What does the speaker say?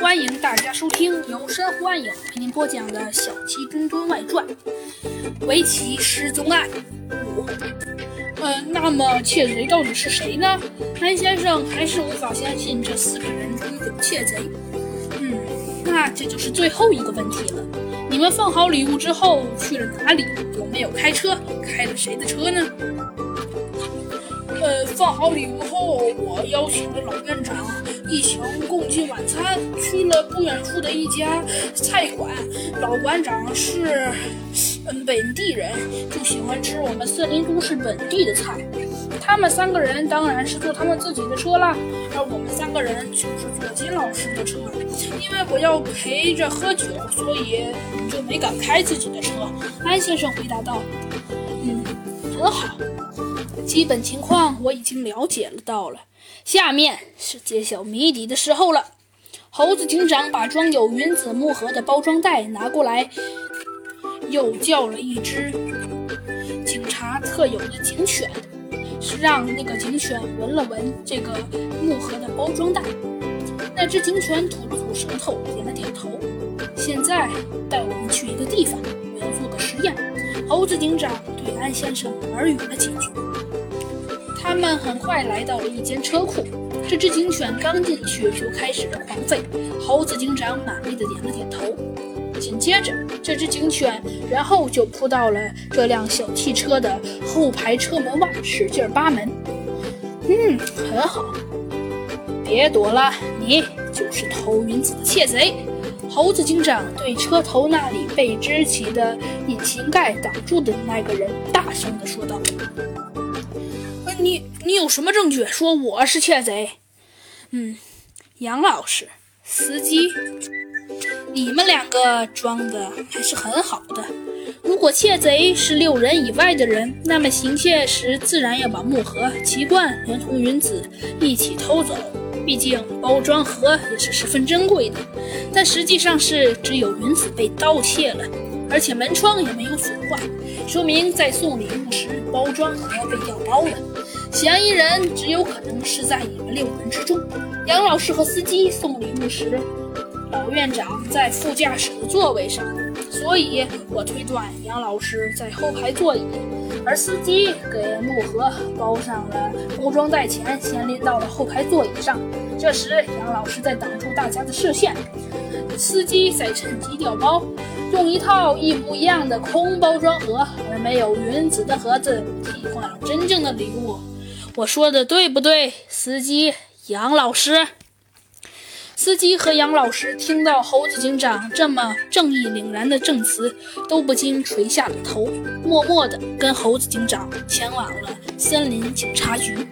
欢迎大家收听由山湖暗影为您播讲的《小鸡墩墩外传》，围棋失踪案五。呃，那么窃贼到底是谁呢？安先生还是无法相信这四个人中有窃贼。嗯，那这就是最后一个问题了。你们放好礼物之后去了哪里？有没有开车？开了谁的车呢？呃，放好礼物后，我邀请了老院长一行共进晚餐，去了不远处的一家菜馆。老馆长是嗯本地人，就喜欢吃我们森林都市本地的菜。他们三个人当然是坐他们自己的车啦，而我们三个人就是坐金老师的车。因为我要陪着喝酒，所以就没敢开自己的车。安先生回答道：“嗯，很好。”基本情况我已经了解了到了，下面是揭晓谜底的时候了。猴子警长把装有云子木盒的包装袋拿过来，又叫了一只警察特有的警犬，是让那个警犬闻了闻这个木盒的包装袋。那只警犬吐了吐舌头，点了点头。现在带我们去一个地方，我要做个实验。猴子警长对安先生耳语了几句。他们很快来到了一间车库，这只警犬刚进去就开始了狂吠。猴子警长满意的点了点头。紧接着，这只警犬然后就扑到了这辆小汽车的后排车门外，使劲扒门。嗯，很好，别躲了，你就是偷云子的窃贼。猴子警长对车头那里被支起的引擎盖挡住的那个人大声地说道。你你有什么证据说我是窃贼？嗯，杨老师，司机，你们两个装的还是很好的。如果窃贼是六人以外的人，那么行窃时自然要把木盒、奇罐连同云子一起偷走，毕竟包装盒也是十分珍贵的。但实际上是只有云子被盗窃了，而且门窗也没有损坏，说明在送礼物时包装盒被调包了。嫌疑人只有可能是在你们六人之中。杨老师和司机送礼物时，老院长在副驾驶的座位上，所以我推断杨老师在后排座椅，而司机给木盒包上了包装袋前，先拎到了后排座椅上。这时杨老师在挡住大家的视线，司机在趁机调包，用一套一模一样的空包装盒，而没有云子的盒子替换了真正的礼物。我说的对不对，司机杨老师？司机和杨老师听到猴子警长这么正义凛然的证词，都不禁垂下了头，默默地跟猴子警长前往了森林警察局。